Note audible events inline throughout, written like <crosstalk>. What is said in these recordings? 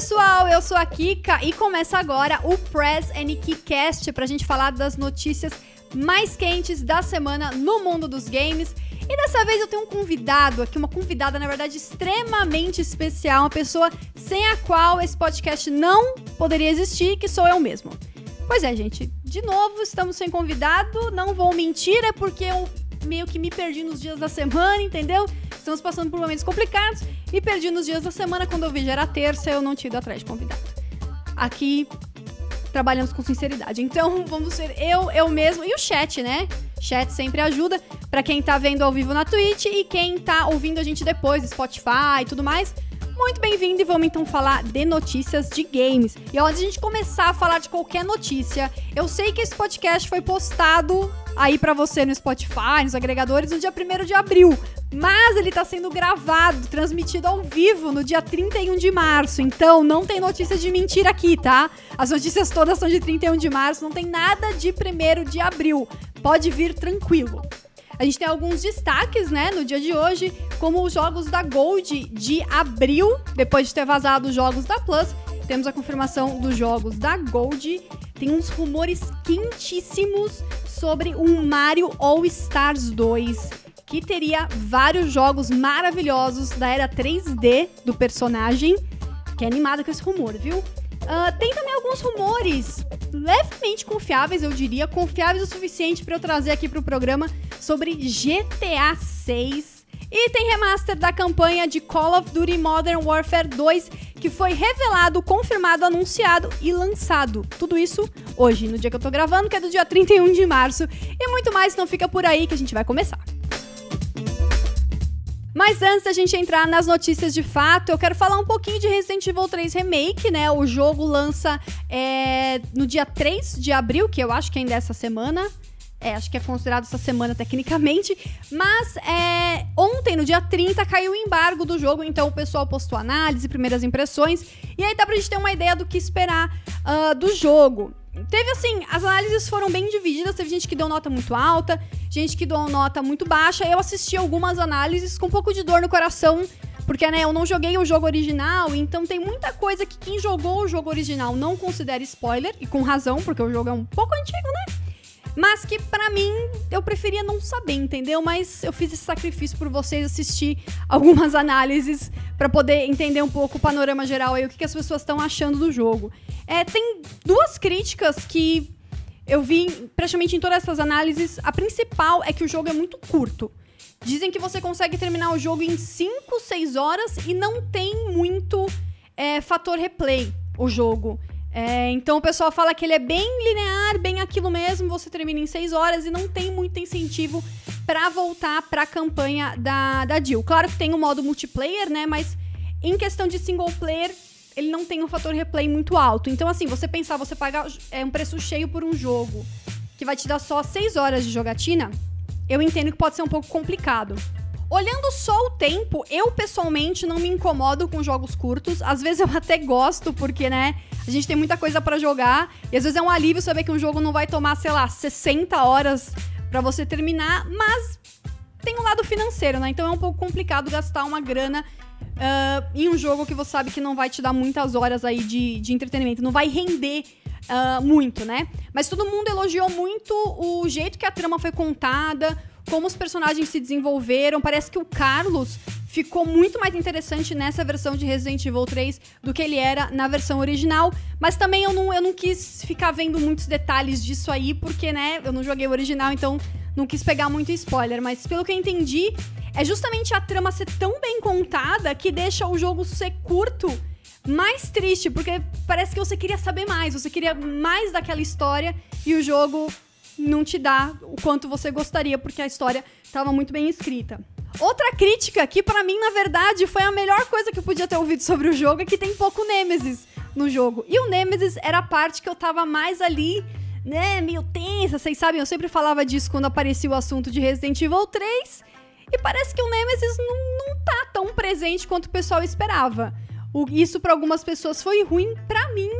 pessoal, eu sou a Kika e começa agora o Press and Keycast pra gente falar das notícias mais quentes da semana no mundo dos games. E dessa vez eu tenho um convidado aqui, uma convidada, na verdade, extremamente especial, uma pessoa sem a qual esse podcast não poderia existir, que sou eu mesmo. Pois é, gente, de novo estamos sem convidado, não vou mentir, é porque eu meio que me perdi nos dias da semana, entendeu? Estamos passando por momentos complicados e perdi nos dias da semana. Quando vi já era terça, eu não ido atrás de convidado. Aqui trabalhamos com sinceridade. Então <laughs> vamos ser eu, eu mesmo e o chat, né? Chat sempre ajuda para quem tá vendo ao vivo na Twitch e quem tá ouvindo a gente depois, Spotify e tudo mais. Muito bem-vindo e vamos então falar de notícias de games. E antes de a gente começar a falar de qualquer notícia, eu sei que esse podcast foi postado aí para você no Spotify, nos agregadores, no dia 1 de abril. Mas ele tá sendo gravado, transmitido ao vivo no dia 31 de março. Então não tem notícia de mentira aqui, tá? As notícias todas são de 31 de março, não tem nada de 1 de abril. Pode vir tranquilo. A gente tem alguns destaques, né, no dia de hoje, como os jogos da Gold de abril, depois de ter vazado os jogos da Plus. Temos a confirmação dos jogos da Gold. Tem uns rumores quentíssimos sobre um Mario All Stars 2, que teria vários jogos maravilhosos da era 3D do personagem. Que é animado com esse rumor, viu? Uh, tem também alguns rumores levemente confiáveis, eu diria, confiáveis o suficiente para eu trazer aqui para o programa sobre GTA 6. E tem remaster da campanha de Call of Duty Modern Warfare 2, que foi revelado, confirmado, anunciado e lançado. Tudo isso hoje, no dia que eu tô gravando, que é do dia 31 de março. E muito mais, não fica por aí que a gente vai começar. Mas antes da gente entrar nas notícias de fato, eu quero falar um pouquinho de Resident Evil 3 Remake, né? O jogo lança é, no dia 3 de abril, que eu acho que ainda é essa semana. É, acho que é considerado essa semana tecnicamente. Mas é, ontem, no dia 30, caiu o embargo do jogo, então o pessoal postou análise, primeiras impressões. E aí dá pra gente ter uma ideia do que esperar uh, do jogo. Teve assim, as análises foram bem divididas. Teve gente que deu nota muito alta, gente que deu nota muito baixa. Eu assisti algumas análises com um pouco de dor no coração, porque né, eu não joguei o jogo original, então tem muita coisa que quem jogou o jogo original não considera spoiler, e com razão, porque o jogo é um pouco antigo, né? Mas que para mim eu preferia não saber, entendeu? Mas eu fiz esse sacrifício por vocês assistir algumas análises para poder entender um pouco o panorama geral aí, o que, que as pessoas estão achando do jogo. É, tem duas críticas que eu vi praticamente em todas essas análises. A principal é que o jogo é muito curto. Dizem que você consegue terminar o jogo em 5, 6 horas e não tem muito é, fator replay o jogo. É, então o pessoal fala que ele é bem linear, bem aquilo mesmo, você termina em 6 horas e não tem muito incentivo para voltar para a campanha da, da Jill. Claro que tem o modo multiplayer, né? Mas em questão de single player, ele não tem um fator replay muito alto. Então, assim, você pensar, você pagar é, um preço cheio por um jogo que vai te dar só 6 horas de jogatina, eu entendo que pode ser um pouco complicado. Olhando só o tempo, eu pessoalmente não me incomodo com jogos curtos. Às vezes eu <laughs> até gosto, porque, né, a gente tem muita coisa para jogar. E às vezes é um alívio saber que um jogo não vai tomar, sei lá, 60 horas para você terminar. Mas tem um lado financeiro, né? Então é um pouco complicado gastar uma grana uh, em um jogo que você sabe que não vai te dar muitas horas aí de, de entretenimento. Não vai render uh, muito, né? Mas todo mundo elogiou muito o jeito que a trama foi contada como os personagens se desenvolveram. Parece que o Carlos ficou muito mais interessante nessa versão de Resident Evil 3 do que ele era na versão original. Mas também eu não, eu não quis ficar vendo muitos detalhes disso aí, porque, né, eu não joguei o original, então não quis pegar muito spoiler. Mas pelo que eu entendi, é justamente a trama ser tão bem contada que deixa o jogo ser curto mais triste, porque parece que você queria saber mais, você queria mais daquela história e o jogo não te dá o quanto você gostaria, porque a história estava muito bem escrita. Outra crítica que para mim, na verdade, foi a melhor coisa que eu podia ter ouvido sobre o jogo é que tem pouco Nemesis no jogo. E o Nemesis era a parte que eu tava mais ali, né, meio tensa, vocês sabem, eu sempre falava disso quando aparecia o assunto de Resident Evil 3. E parece que o Nemesis não, não tá tão presente quanto o pessoal esperava. O, isso para algumas pessoas foi ruim, para mim,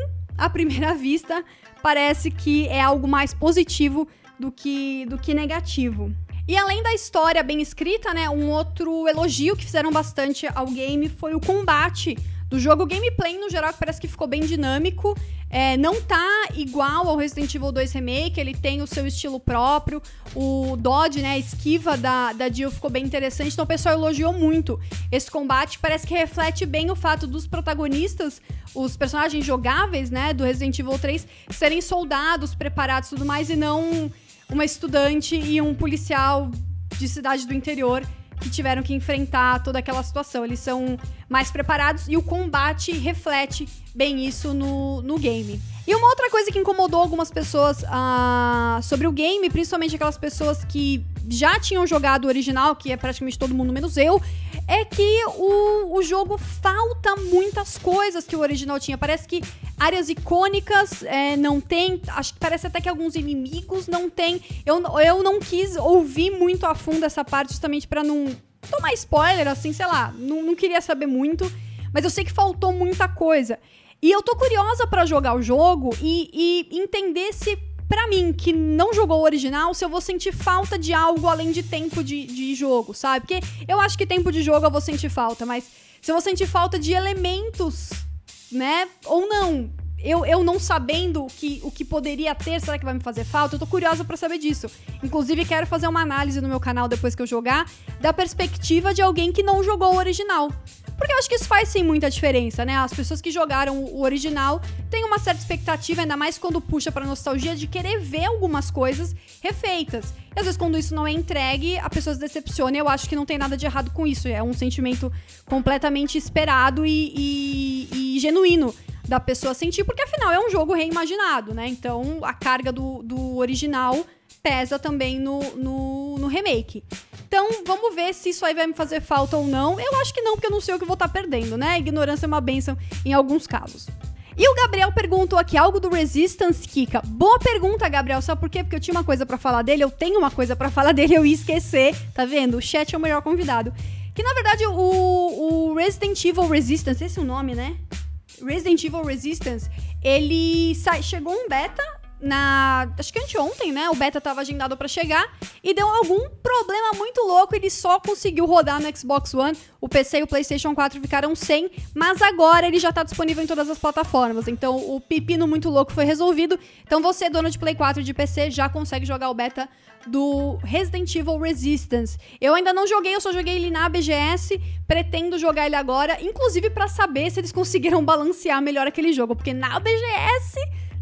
à primeira <laughs> vista, parece que é algo mais positivo do que, do que negativo. E além da história bem escrita, né, um outro elogio que fizeram bastante ao game foi o combate do jogo. O gameplay, no geral, parece que ficou bem dinâmico. É, não tá igual ao Resident Evil 2 Remake, ele tem o seu estilo próprio. O dodge, né, a esquiva da, da Jill ficou bem interessante, então o pessoal elogiou muito esse combate. Parece que reflete bem o fato dos protagonistas, os personagens jogáveis, né, do Resident Evil 3, serem soldados preparados e tudo mais, e não uma estudante e um policial de cidade do interior que tiveram que enfrentar toda aquela situação. Eles são mais preparados e o combate reflete bem isso no, no game. E uma outra coisa que incomodou algumas pessoas uh, sobre o game, principalmente aquelas pessoas que já tinham jogado o original, que é praticamente todo mundo menos eu, é que o, o jogo falta muitas coisas que o original tinha. Parece que áreas icônicas é, não tem. Acho que parece até que alguns inimigos não tem. Eu, eu não quis ouvir muito a fundo essa parte, justamente para não tomar spoiler, assim, sei lá. Não, não queria saber muito. Mas eu sei que faltou muita coisa. E eu tô curiosa para jogar o jogo e, e entender se para mim, que não jogou o original, se eu vou sentir falta de algo além de tempo de, de jogo, sabe? Porque eu acho que tempo de jogo eu vou sentir falta, mas se eu vou sentir falta de elementos, né? Ou não. Eu, eu não sabendo o que, o que poderia ter, será que vai me fazer falta? Eu tô curiosa para saber disso. Inclusive, quero fazer uma análise no meu canal depois que eu jogar, da perspectiva de alguém que não jogou o original. Porque eu acho que isso faz sim muita diferença, né? As pessoas que jogaram o original têm uma certa expectativa, ainda mais quando puxa pra nostalgia, de querer ver algumas coisas refeitas. E às vezes, quando isso não é entregue, a pessoa se decepciona. E eu acho que não tem nada de errado com isso. É um sentimento completamente esperado e, e, e genuíno da pessoa sentir, porque afinal é um jogo reimaginado, né? Então a carga do, do original pesa também no, no, no remake. Então, vamos ver se isso aí vai me fazer falta ou não. Eu acho que não, porque eu não sei o que vou estar tá perdendo, né? Ignorância é uma benção em alguns casos. E o Gabriel perguntou aqui algo do Resistance, Kika. Boa pergunta, Gabriel. Sabe por quê? Porque eu tinha uma coisa para falar dele, eu tenho uma coisa para falar dele, eu ia esquecer. Tá vendo? O chat é o melhor convidado. Que na verdade o, o Resident Evil Resistance, esse é o nome, né? Resident Evil Resistance, ele chegou um beta na. Acho que anteontem, né? O beta tava agendado para chegar e deu algum problema muito louco. Ele só conseguiu rodar no Xbox One. O PC e o PlayStation 4 ficaram sem, mas agora ele já tá disponível em todas as plataformas. Então o pepino muito louco foi resolvido. Então você, dono de Play 4 e de PC, já consegue jogar o beta do Resident Evil Resistance. Eu ainda não joguei, eu só joguei ele na BGS, pretendo jogar ele agora, inclusive para saber se eles <laughs> conseguiram balancear melhor aquele jogo, porque na BGS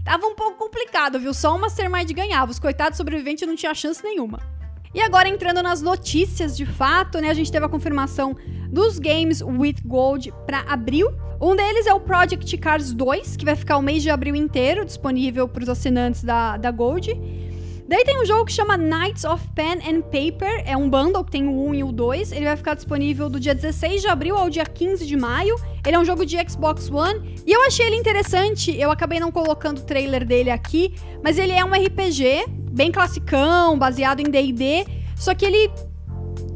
Tava um pouco complicado, viu? Só o Mastermind ganhava. Os coitados sobreviventes não tinham chance nenhuma. E agora entrando nas notícias de fato, né? A gente teve a confirmação dos games with Gold para abril. Um deles é o Project Cars 2, que vai ficar o mês de abril inteiro disponível para os assinantes da, da Gold. Daí tem um jogo que chama Knights of Pen and Paper, é um bundle que tem o 1 e o 2. Ele vai ficar disponível do dia 16 de abril ao dia 15 de maio. Ele é um jogo de Xbox One e eu achei ele interessante. Eu acabei não colocando o trailer dele aqui, mas ele é um RPG bem classicão, baseado em D&D, só que ele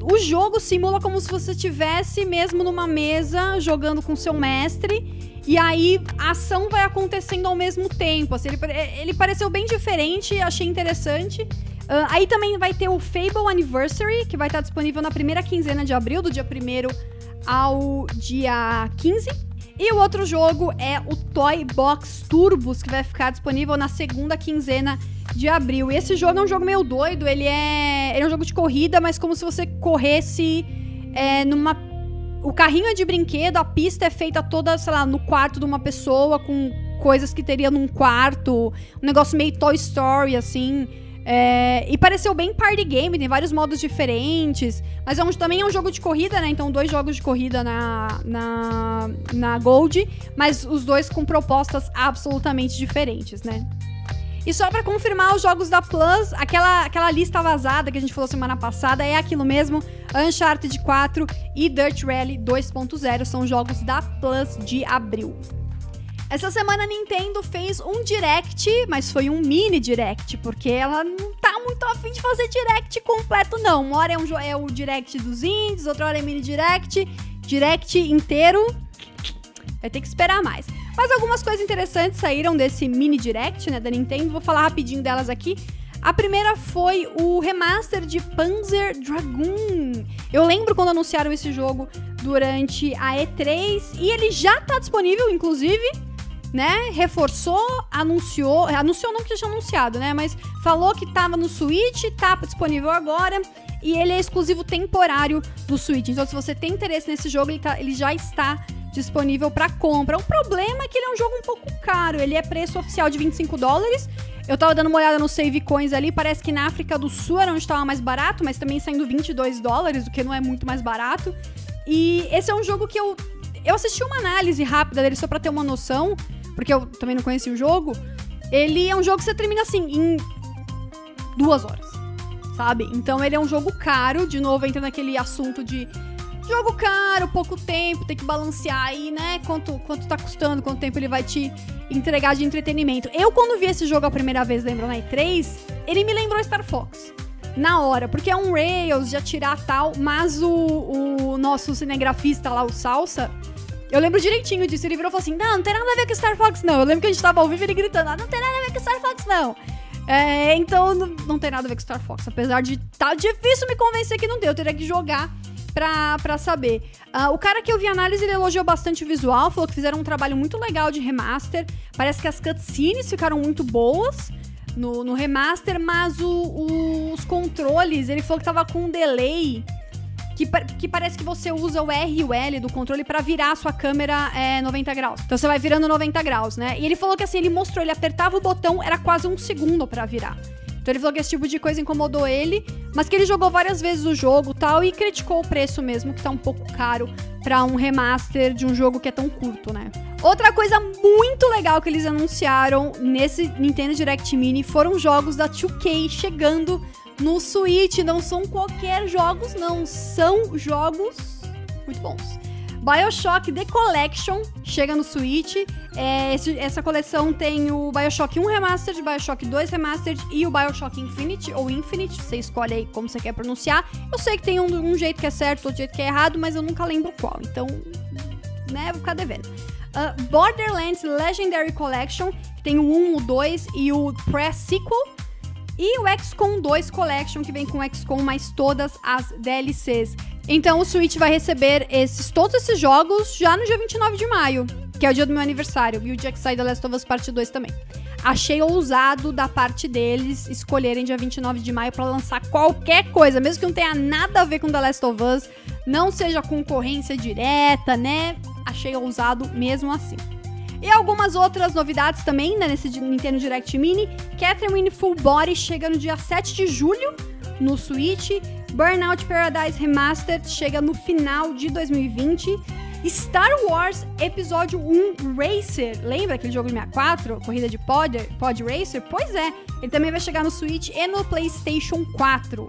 o jogo simula como se você estivesse mesmo numa mesa jogando com seu mestre e aí a ação vai acontecendo ao mesmo tempo. Assim, ele, ele pareceu bem diferente, achei interessante. Uh, aí também vai ter o Fable Anniversary, que vai estar disponível na primeira quinzena de abril, do dia 1 ao dia 15. E o outro jogo é o Toy Box Turbos, que vai ficar disponível na segunda quinzena de abril. E esse jogo é um jogo meio doido, ele é, ele é um jogo de corrida, mas como se você corresse é, numa o carrinho é de brinquedo, a pista é feita toda, sei lá, no quarto de uma pessoa, com coisas que teria num quarto, um negócio meio Toy Story, assim. É, e pareceu bem party game, tem vários modos diferentes. Mas é um, também é um jogo de corrida, né? Então, dois jogos de corrida na, na, na Gold, mas os dois com propostas absolutamente diferentes, né? E só para confirmar os jogos da Plus, aquela, aquela lista vazada que a gente falou semana passada é aquilo mesmo: Uncharted 4 e Dirt Rally 2.0 são jogos da Plus de abril. Essa semana a Nintendo fez um direct, mas foi um mini direct, porque ela não tá muito afim de fazer direct completo, não. Uma hora é, um, é o direct dos indies, outra hora é mini direct. Direct inteiro, vai ter que esperar mais. Mas algumas coisas interessantes saíram desse mini direct, né, da Nintendo. Vou falar rapidinho delas aqui. A primeira foi o remaster de Panzer Dragoon. Eu lembro quando anunciaram esse jogo durante a E3 e ele já tá disponível, inclusive, né? Reforçou, anunciou, anunciou não que tinha anunciado, né? Mas falou que tava no Switch, tá disponível agora e ele é exclusivo temporário do Switch. Então, se você tem interesse nesse jogo, ele, tá, ele já está disponível para compra. O problema é que ele é um jogo um pouco caro. Ele é preço oficial de 25 dólares. Eu tava dando uma olhada no Save Coins ali, parece que na África do Sul era onde estava mais barato, mas também saindo 22 dólares, o que não é muito mais barato. E esse é um jogo que eu eu assisti uma análise rápida dele só para ter uma noção, porque eu também não conheci o jogo. Ele é um jogo que você termina assim em duas horas, sabe? Então ele é um jogo caro, de novo entra naquele assunto de jogo caro, pouco tempo, tem que balancear aí, né? Quanto, quanto tá custando, quanto tempo ele vai te entregar de entretenimento. Eu, quando vi esse jogo a primeira vez, lembro na E3, ele me lembrou Star Fox. Na hora, porque é um Rails de atirar tal, mas o, o nosso cinegrafista lá, o Salsa, eu lembro direitinho disso. Ele virou e falou assim: Não, não tem nada a ver com Star Fox, não. Eu lembro que a gente tava ao vivo ele gritando: ah, Não tem nada a ver com Star Fox, não. É, então, não, não, tem nada a ver com Star Fox. Apesar de tá difícil me convencer que não deu. Eu teria que jogar pra, pra saber. Uh, o cara que eu vi análise, ele elogiou bastante o visual, falou que fizeram um trabalho muito legal de remaster. Parece que as cutscenes ficaram muito boas no, no remaster, mas o, o, os controles, ele falou que tava com um delay. Que, que, parece que você usa o R e o L do controle para virar a sua câmera é, 90 graus. Então você vai virando 90 graus, né? E ele falou que assim, ele mostrou, ele apertava o botão, era quase um segundo para virar. Então ele falou que esse tipo de coisa incomodou ele, mas que ele jogou várias vezes o jogo tal e criticou o preço mesmo, que tá um pouco caro para um remaster de um jogo que é tão curto, né? Outra coisa muito legal que eles anunciaram nesse Nintendo Direct Mini foram jogos da 2K chegando no Switch. Não são qualquer jogos, não, são jogos muito bons. Bioshock The Collection chega no Switch. É, esse, essa coleção tem o Bioshock 1 Remastered, Bioshock 2 Remastered e o Bioshock Infinite, ou Infinite, você escolhe aí como você quer pronunciar. Eu sei que tem um, um jeito que é certo, outro jeito que é errado, mas eu nunca lembro qual, então, né, vou ficar devendo. Uh, Borderlands Legendary Collection, que tem o 1, o 2 e o Pre-Sequel. E o XCOM 2 Collection, que vem com o XCOM mais todas as DLCs. Então o Switch vai receber esses todos esses jogos já no dia 29 de maio, que é o dia do meu aniversário, e o dia que sai da Last of Us Parte 2 também. Achei ousado da parte deles escolherem dia 29 de maio para lançar qualquer coisa, mesmo que não tenha nada a ver com The Last of Us, não seja concorrência direta, né? Achei ousado mesmo assim. E algumas outras novidades também né, nesse Nintendo Direct Mini. Catherine Full Body chega no dia 7 de julho no Switch. Burnout Paradise Remastered chega no final de 2020. Star Wars Episódio 1 Racer, lembra aquele jogo de 64? Corrida de pod, pod Racer? Pois é, ele também vai chegar no Switch e no PlayStation 4.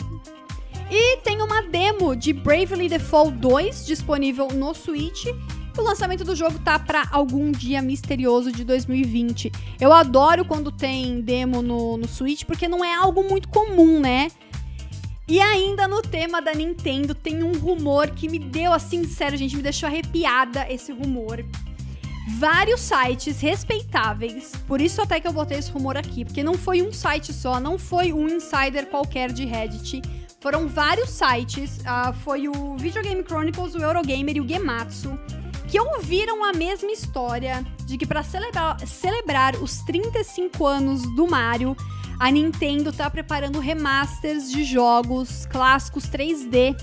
E tem uma demo de Bravely Default 2 disponível no Switch. O lançamento do jogo tá para algum dia misterioso de 2020. Eu adoro quando tem demo no, no Switch, porque não é algo muito comum, né? E ainda no tema da Nintendo tem um rumor que me deu assim, sério, gente, me deixou arrepiada esse rumor. Vários sites respeitáveis, por isso até que eu botei esse rumor aqui, porque não foi um site só, não foi um insider qualquer de Reddit. Foram vários sites, uh, foi o Video Game Chronicles, o Eurogamer e o Gematsu, que ouviram a mesma história de que para celebrar, celebrar os 35 anos do Mario, a Nintendo tá preparando remasters de jogos clássicos 3D.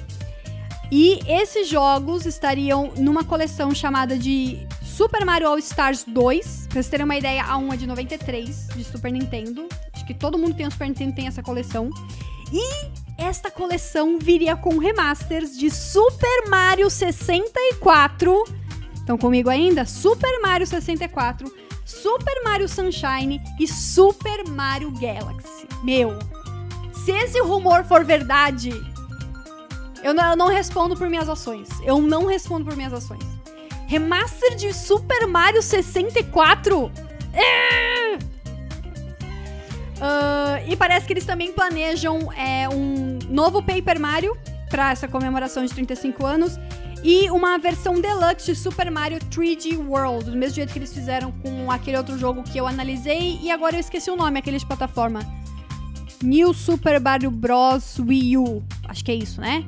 E esses jogos estariam numa coleção chamada de Super Mario All Stars 2. Pra vocês terem uma ideia, a 1 é de 93, de Super Nintendo. Acho que todo mundo que tem o Super Nintendo tem essa coleção. E esta coleção viria com remasters de Super Mario 64. Estão comigo ainda? Super Mario 64 Super Mario Sunshine e Super Mario Galaxy. Meu, se esse rumor for verdade, eu não, eu não respondo por minhas ações. Eu não respondo por minhas ações. Remaster de Super Mario 64? É! Uh, e parece que eles também planejam é, um novo Paper Mario para essa comemoração de 35 anos e uma versão deluxe de Super Mario 3D World, do mesmo jeito que eles fizeram com aquele outro jogo que eu analisei e agora eu esqueci o nome, aquele de plataforma. New Super Mario Bros. Wii U. Acho que é isso, né?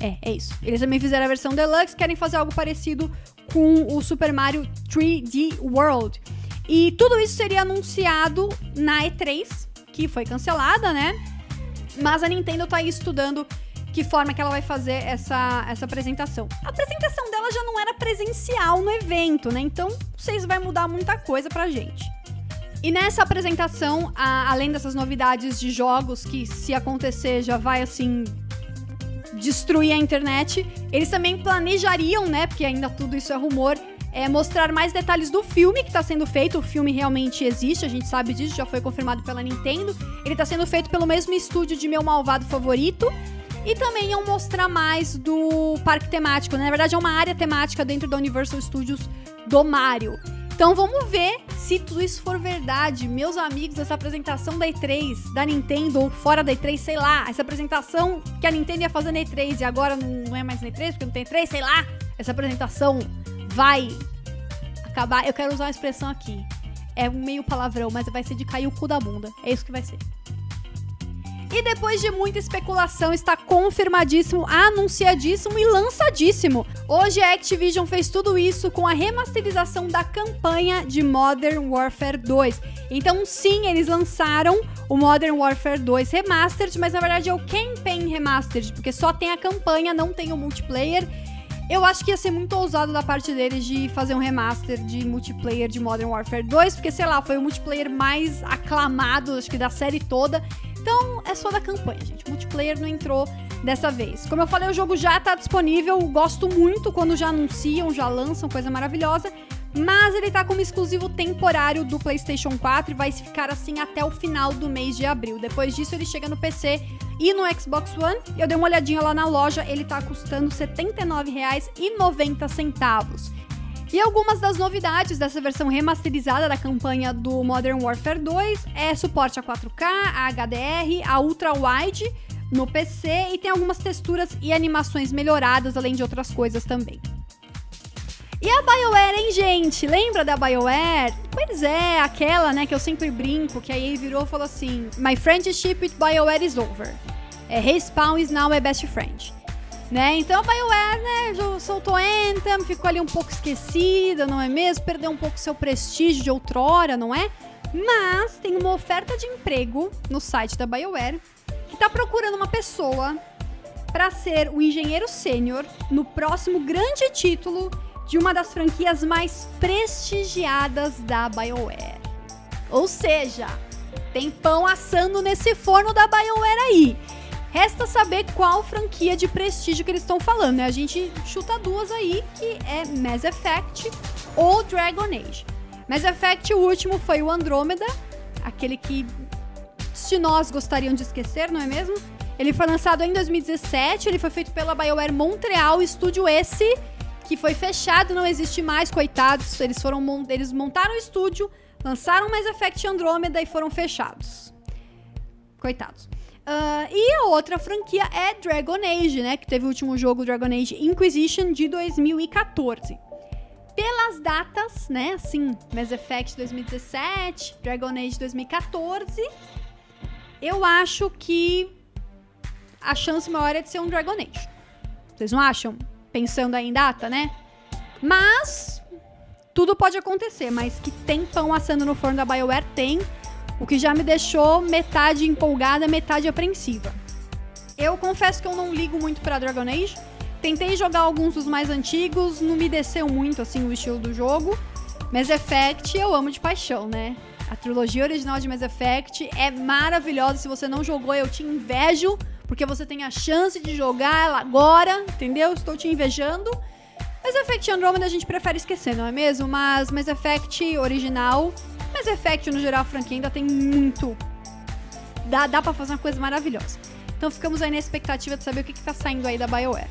É, é isso. Eles também fizeram a versão Deluxe, querem fazer algo parecido com o Super Mario 3D World. E tudo isso seria anunciado na E3, que foi cancelada, né? Mas a Nintendo tá aí estudando que forma que ela vai fazer essa, essa apresentação. A apresentação dela já não era presencial no evento, né? Então, vocês vai mudar muita coisa pra gente. E nessa apresentação, a, além dessas novidades de jogos que, se acontecer, já vai assim destruir a internet, eles também planejariam, né? Porque ainda tudo isso é rumor. É, mostrar mais detalhes do filme que está sendo feito. O filme realmente existe, a gente sabe disso, já foi confirmado pela Nintendo. Ele está sendo feito pelo mesmo estúdio de Meu Malvado Favorito. E também iam mostrar mais do parque temático. Né? Na verdade, é uma área temática dentro da Universal Studios do Mario. Então vamos ver se tudo isso for verdade. Meus amigos, essa apresentação da E3, da Nintendo, ou fora da E3, sei lá. Essa apresentação que a Nintendo ia fazer na E3 e agora não é mais na E3, porque não tem E3, sei lá. Essa apresentação vai acabar. Eu quero usar uma expressão aqui. É meio palavrão, mas vai ser de cair o cu da bunda. É isso que vai ser. E depois de muita especulação, está confirmadíssimo, anunciadíssimo e lançadíssimo. Hoje a Activision fez tudo isso com a remasterização da campanha de Modern Warfare 2. Então, sim, eles lançaram o Modern Warfare 2 Remastered, mas na verdade é o Campaign Remastered, porque só tem a campanha, não tem o multiplayer. Eu acho que ia ser muito ousado da parte deles de fazer um remaster de multiplayer de Modern Warfare 2, porque sei lá, foi o multiplayer mais aclamado, acho que da série toda. Então é só da campanha, gente. Multiplayer não entrou dessa vez. Como eu falei, o jogo já tá disponível. Gosto muito quando já anunciam, já lançam, coisa maravilhosa. Mas ele tá como exclusivo temporário do PlayStation 4 e vai ficar assim até o final do mês de abril. Depois disso, ele chega no PC e no Xbox One. Eu dei uma olhadinha lá na loja, ele tá custando R$ 79,90. E algumas das novidades dessa versão remasterizada da campanha do Modern Warfare 2 é suporte a 4K, a HDR, a Ultra Wide no PC e tem algumas texturas e animações melhoradas, além de outras coisas também. E a BioWare, hein, gente? Lembra da BioWare? Pois é, aquela, né, que eu sempre brinco, que aí virou e falou assim: My friendship with BioWare is over. É, Respawn is now my best friend né? Então a BioWare, né, soltou Anthem, ficou ali um pouco esquecida, não é mesmo? Perdeu um pouco seu prestígio de outrora, não é? Mas tem uma oferta de emprego no site da BioWare que está procurando uma pessoa para ser o engenheiro sênior no próximo grande título de uma das franquias mais prestigiadas da BioWare. Ou seja, tem pão assando nesse forno da BioWare aí. Resta saber qual franquia de prestígio que eles estão falando, né? A gente chuta duas aí, que é Mass Effect ou Dragon Age. Mass Effect, o último, foi o Andrômeda, aquele que de nós gostariam de esquecer, não é mesmo? Ele foi lançado em 2017, ele foi feito pela BioWare Montreal, estúdio esse que foi fechado, não existe mais, coitados. Eles foram eles montaram o estúdio, lançaram Mass Effect Andrômeda e foram fechados. Coitados. Uh, e a outra franquia é Dragon Age, né? Que teve o último jogo Dragon Age Inquisition de 2014. Pelas datas, né? Assim, Mass Effect 2017, Dragon Age 2014. Eu acho que a chance maior é de ser um Dragon Age. Vocês não acham? Pensando aí em data, né? Mas tudo pode acontecer, mas que tem pão assando no forno da BioWare tem o que já me deixou metade empolgada, metade apreensiva. Eu confesso que eu não ligo muito para Dragon Age. Tentei jogar alguns dos mais antigos, não me desceu muito assim o estilo do jogo. Mass Effect eu amo de paixão, né? A trilogia original de Mass Effect é maravilhosa. Se você não jogou, eu te invejo, porque você tem a chance de jogar ela agora, entendeu? Estou te invejando. Mass Effect Andromeda a gente prefere esquecer, não é mesmo? Mas Mass Effect original Mass Effect, no geral, a franquia ainda tem muito. Dá, dá pra fazer uma coisa maravilhosa. Então ficamos aí na expectativa de saber o que, que tá saindo aí da BioWare.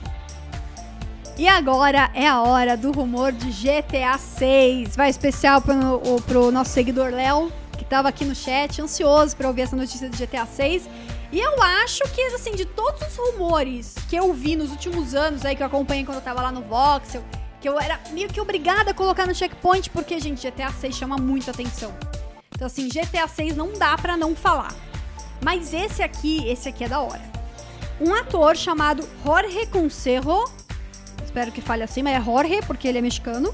E agora é a hora do rumor de GTA 6. Vai especial pro, pro nosso seguidor Léo, que tava aqui no chat, ansioso para ouvir essa notícia de GTA 6. E eu acho que, assim, de todos os rumores que eu vi nos últimos anos aí, que eu acompanhei quando eu tava lá no Voxel, que eu era meio que obrigada a colocar no checkpoint, porque, gente, GTA 6 chama muita atenção. Então, assim, GTA 6 não dá pra não falar. Mas esse aqui, esse aqui é da hora. um ator chamado Jorge Concerro, espero que fale assim, mas é Jorge porque ele é mexicano.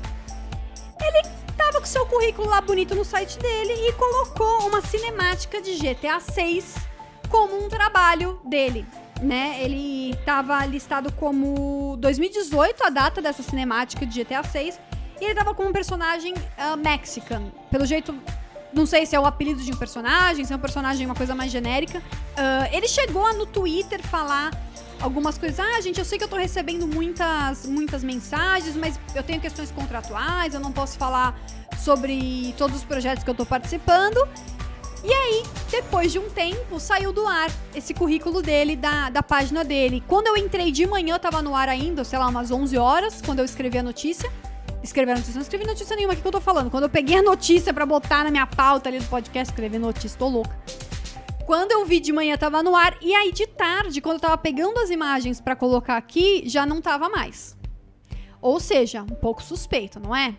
Ele tava com seu currículo lá bonito no site dele e colocou uma cinemática de GTA 6 como um trabalho dele. Né? Ele estava listado como 2018 a data dessa cinemática de GTA 6 e ele tava como um personagem uh, mexican. Pelo jeito, não sei se é o apelido de um personagem, se é um personagem uma coisa mais genérica. Uh, ele chegou no Twitter falar algumas coisas. Ah, gente, eu sei que eu tô recebendo muitas, muitas mensagens, mas eu tenho questões contratuais, eu não posso falar sobre todos os projetos que eu tô participando. E aí, depois de um tempo, saiu do ar esse currículo dele, da, da página dele. Quando eu entrei de manhã, tava no ar ainda, sei lá, umas 11 horas, quando eu escrevi a notícia escrever a notícia. Não escrevi notícia nenhuma aqui que eu tô falando. Quando eu peguei a notícia para botar na minha pauta ali do podcast, escrever notícia, tô louca. Quando eu vi de manhã tava no ar e aí de tarde, quando eu tava pegando as imagens para colocar aqui, já não tava mais. Ou seja, um pouco suspeito, não é?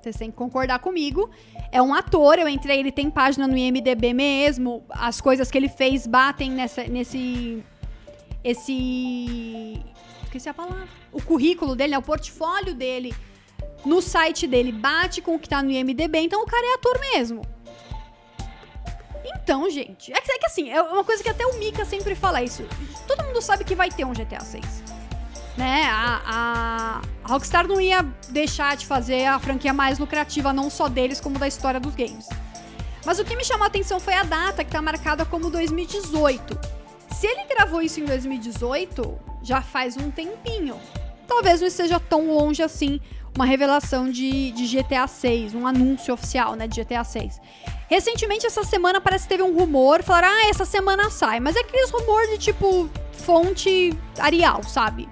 Vocês têm que concordar comigo. É um ator, eu entrei, ele tem página no IMDB mesmo. As coisas que ele fez batem nessa, nesse. Esse. Esqueci a palavra. O currículo dele, né? o portfólio dele no site dele bate com o que tá no IMDB, então o cara é ator mesmo. Então, gente, é que, é que assim, é uma coisa que até o Mika sempre fala isso. Todo mundo sabe que vai ter um GTA 6. Né? A, a, Rockstar não ia deixar de fazer a franquia mais lucrativa, não só deles, como da história dos games. Mas o que me chamou a atenção foi a data, que tá marcada como 2018. Se ele gravou isso em 2018, já faz um tempinho. Talvez não esteja tão longe assim uma revelação de, de GTA 6, um anúncio oficial, né, de GTA 6. Recentemente, essa semana, parece que teve um rumor, falaram, ah, essa semana sai. Mas é aqueles rumor de, tipo, fonte Arial, sabe?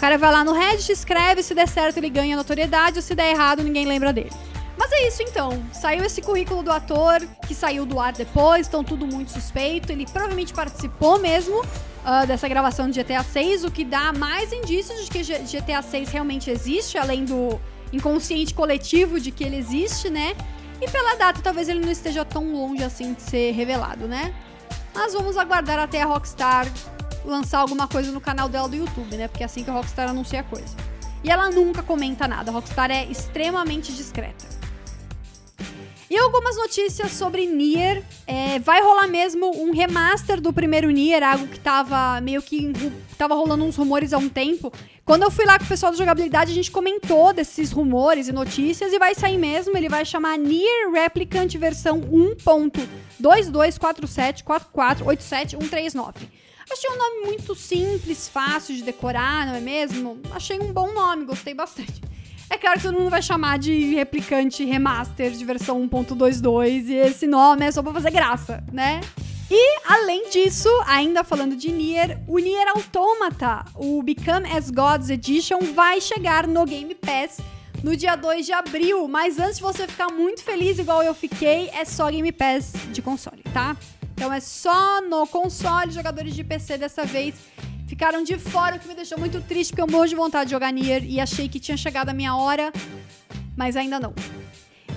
O cara vai lá no Reddit, escreve, se der certo ele ganha notoriedade, se der errado ninguém lembra dele. Mas é isso então. Saiu esse currículo do ator, que saiu do ar depois, então tudo muito suspeito. Ele provavelmente participou mesmo uh, dessa gravação de GTA 6, o que dá mais indícios de que GTA 6 realmente existe, além do inconsciente coletivo de que ele existe, né? E pela data, talvez ele não esteja tão longe assim de ser revelado, né? Mas vamos aguardar até a Rockstar lançar alguma coisa no canal dela do YouTube, né? Porque é assim que a Rockstar anuncia a coisa. E ela nunca comenta nada, a Rockstar é extremamente discreta. E algumas notícias sobre Nier. É, vai rolar mesmo um remaster do primeiro Nier, algo que tava meio que. tava rolando uns rumores há um tempo. Quando eu fui lá com o pessoal da jogabilidade, a gente comentou desses rumores e notícias e vai sair mesmo. Ele vai chamar Nier Replicant versão 1.224744871139. Achei um nome muito simples, fácil de decorar, não é mesmo? Achei um bom nome, gostei bastante. É claro que todo mundo vai chamar de replicante remaster de versão 1.22 e esse nome é só pra fazer graça, né? E, além disso, ainda falando de Nier, o Nier Automata, o Become as Gods Edition, vai chegar no Game Pass no dia 2 de abril. Mas antes de você ficar muito feliz, igual eu fiquei, é só Game Pass de console, tá? Então é só no console, jogadores de PC dessa vez ficaram de fora, o que me deixou muito triste, porque eu morro de vontade de jogar Nier e achei que tinha chegado a minha hora, mas ainda não.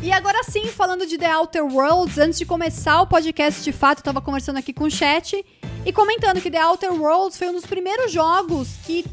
E agora sim, falando de The Outer Worlds, antes de começar o podcast de fato, eu tava conversando aqui com o chat e comentando que The Outer Worlds foi um dos primeiros jogos que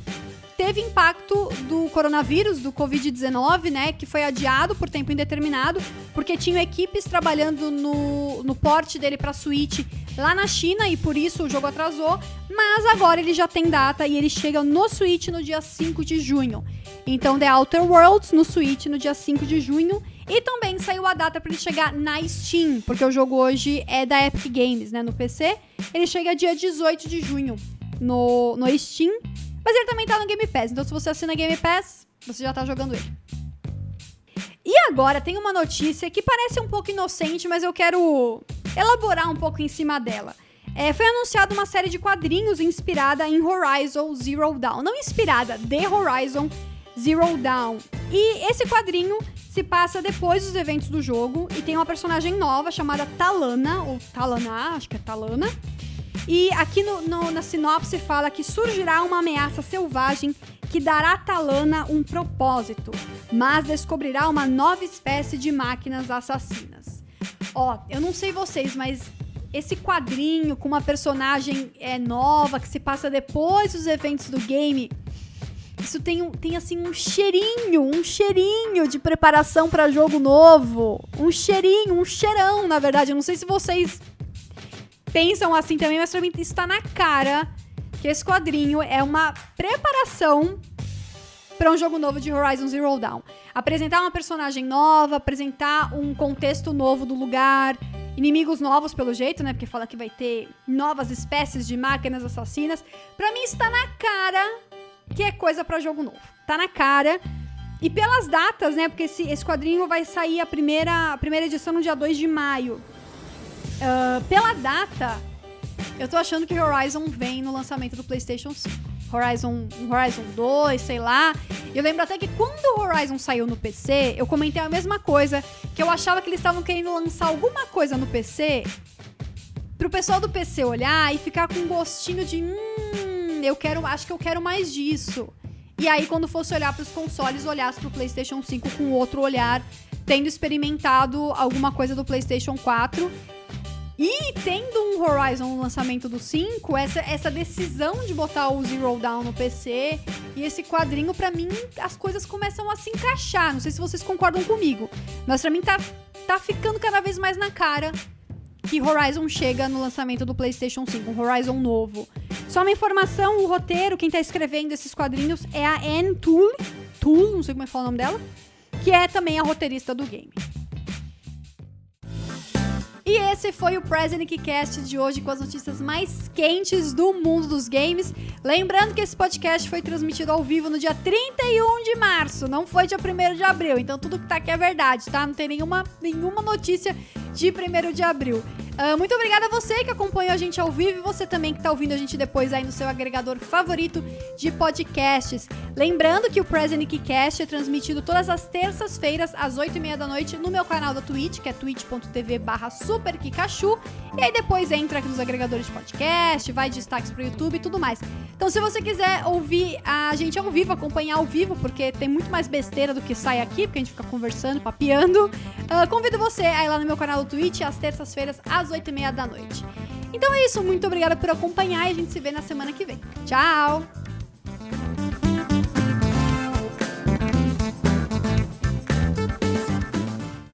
teve impacto do coronavírus, do Covid-19, né? Que foi adiado por tempo indeterminado, porque tinham equipes trabalhando no, no porte dele para Switch lá na China e por isso o jogo atrasou. Mas agora ele já tem data e ele chega no Switch no dia 5 de junho. Então, The Outer Worlds no Switch no dia 5 de junho. E também saiu a data para ele chegar na Steam, porque o jogo hoje é da Epic Games, né? No PC. Ele chega dia 18 de junho no, no Steam. Mas ele também tá no Game Pass, então se você assina Game Pass, você já tá jogando ele. E agora tem uma notícia que parece um pouco inocente, mas eu quero elaborar um pouco em cima dela. É, foi anunciada uma série de quadrinhos inspirada em Horizon Zero Dawn. Não inspirada, The Horizon Zero Dawn. E esse quadrinho se passa depois dos eventos do jogo e tem uma personagem nova chamada Talana, ou Talana, acho que é Talana, e aqui no, no, na sinopse fala que surgirá uma ameaça selvagem que dará a Talana um propósito, mas descobrirá uma nova espécie de máquinas assassinas. Ó, eu não sei vocês, mas esse quadrinho com uma personagem é, nova que se passa depois dos eventos do game, isso tem, tem assim um cheirinho, um cheirinho de preparação para jogo novo. Um cheirinho, um cheirão, na verdade. Eu não sei se vocês pensam assim também, mas pra mim isso tá na cara que esse quadrinho é uma preparação para um jogo novo de Horizon Zero Dawn. Apresentar uma personagem nova, apresentar um contexto novo do lugar, inimigos novos pelo jeito, né? Porque fala que vai ter novas espécies de máquinas assassinas. Para mim está na cara que é coisa para jogo novo. Tá na cara. E pelas datas, né? Porque esse, esse quadrinho vai sair a primeira, a primeira edição no dia 2 de maio. Uh, pela data, eu tô achando que Horizon vem no lançamento do PlayStation 5. Horizon, Horizon 2, sei lá. Eu lembro até que quando o Horizon saiu no PC, eu comentei a mesma coisa, que eu achava que eles estavam querendo lançar alguma coisa no PC pro pessoal do PC olhar e ficar com um gostinho de hum, eu quero, acho que eu quero mais disso. E aí quando fosse olhar para os consoles, olhasse pro PlayStation 5 com outro olhar, tendo experimentado alguma coisa do PlayStation 4 e tendo um Horizon no lançamento do 5, essa, essa decisão de botar o Zero Down no PC e esse quadrinho, para mim, as coisas começam a se encaixar. Não sei se vocês concordam comigo, mas pra mim tá, tá ficando cada vez mais na cara que Horizon chega no lançamento do PlayStation 5, um Horizon novo. Só uma informação, o roteiro, quem tá escrevendo esses quadrinhos é a Anne Toole, Toole, não sei como é que fala o nome dela, que é também a roteirista do game. E esse foi o President Cast de hoje com as notícias mais quentes do mundo dos games. Lembrando que esse podcast foi transmitido ao vivo no dia 31 de março, não foi dia 1 de abril. Então tudo que tá aqui é verdade, tá? Não tem nenhuma, nenhuma notícia de 1 de abril. Uh, muito obrigada a você que acompanhou a gente ao vivo e você também que está ouvindo a gente depois aí no seu agregador favorito de podcasts. Lembrando que o Present Cast é transmitido todas as terças-feiras às 8h30 da noite no meu canal da Twitch, que é twitch.tv barra superkikachu. E aí depois entra aqui nos agregadores de podcast, vai destaques pro YouTube e tudo mais. Então se você quiser ouvir a gente ao vivo, acompanhar ao vivo, porque tem muito mais besteira do que sai aqui, porque a gente fica conversando, papeando, uh, convido você a ir lá no meu canal do Twitch às terças-feiras às às 8h30 da noite. Então é isso, muito obrigada por acompanhar e a gente se vê na semana que vem. Tchau!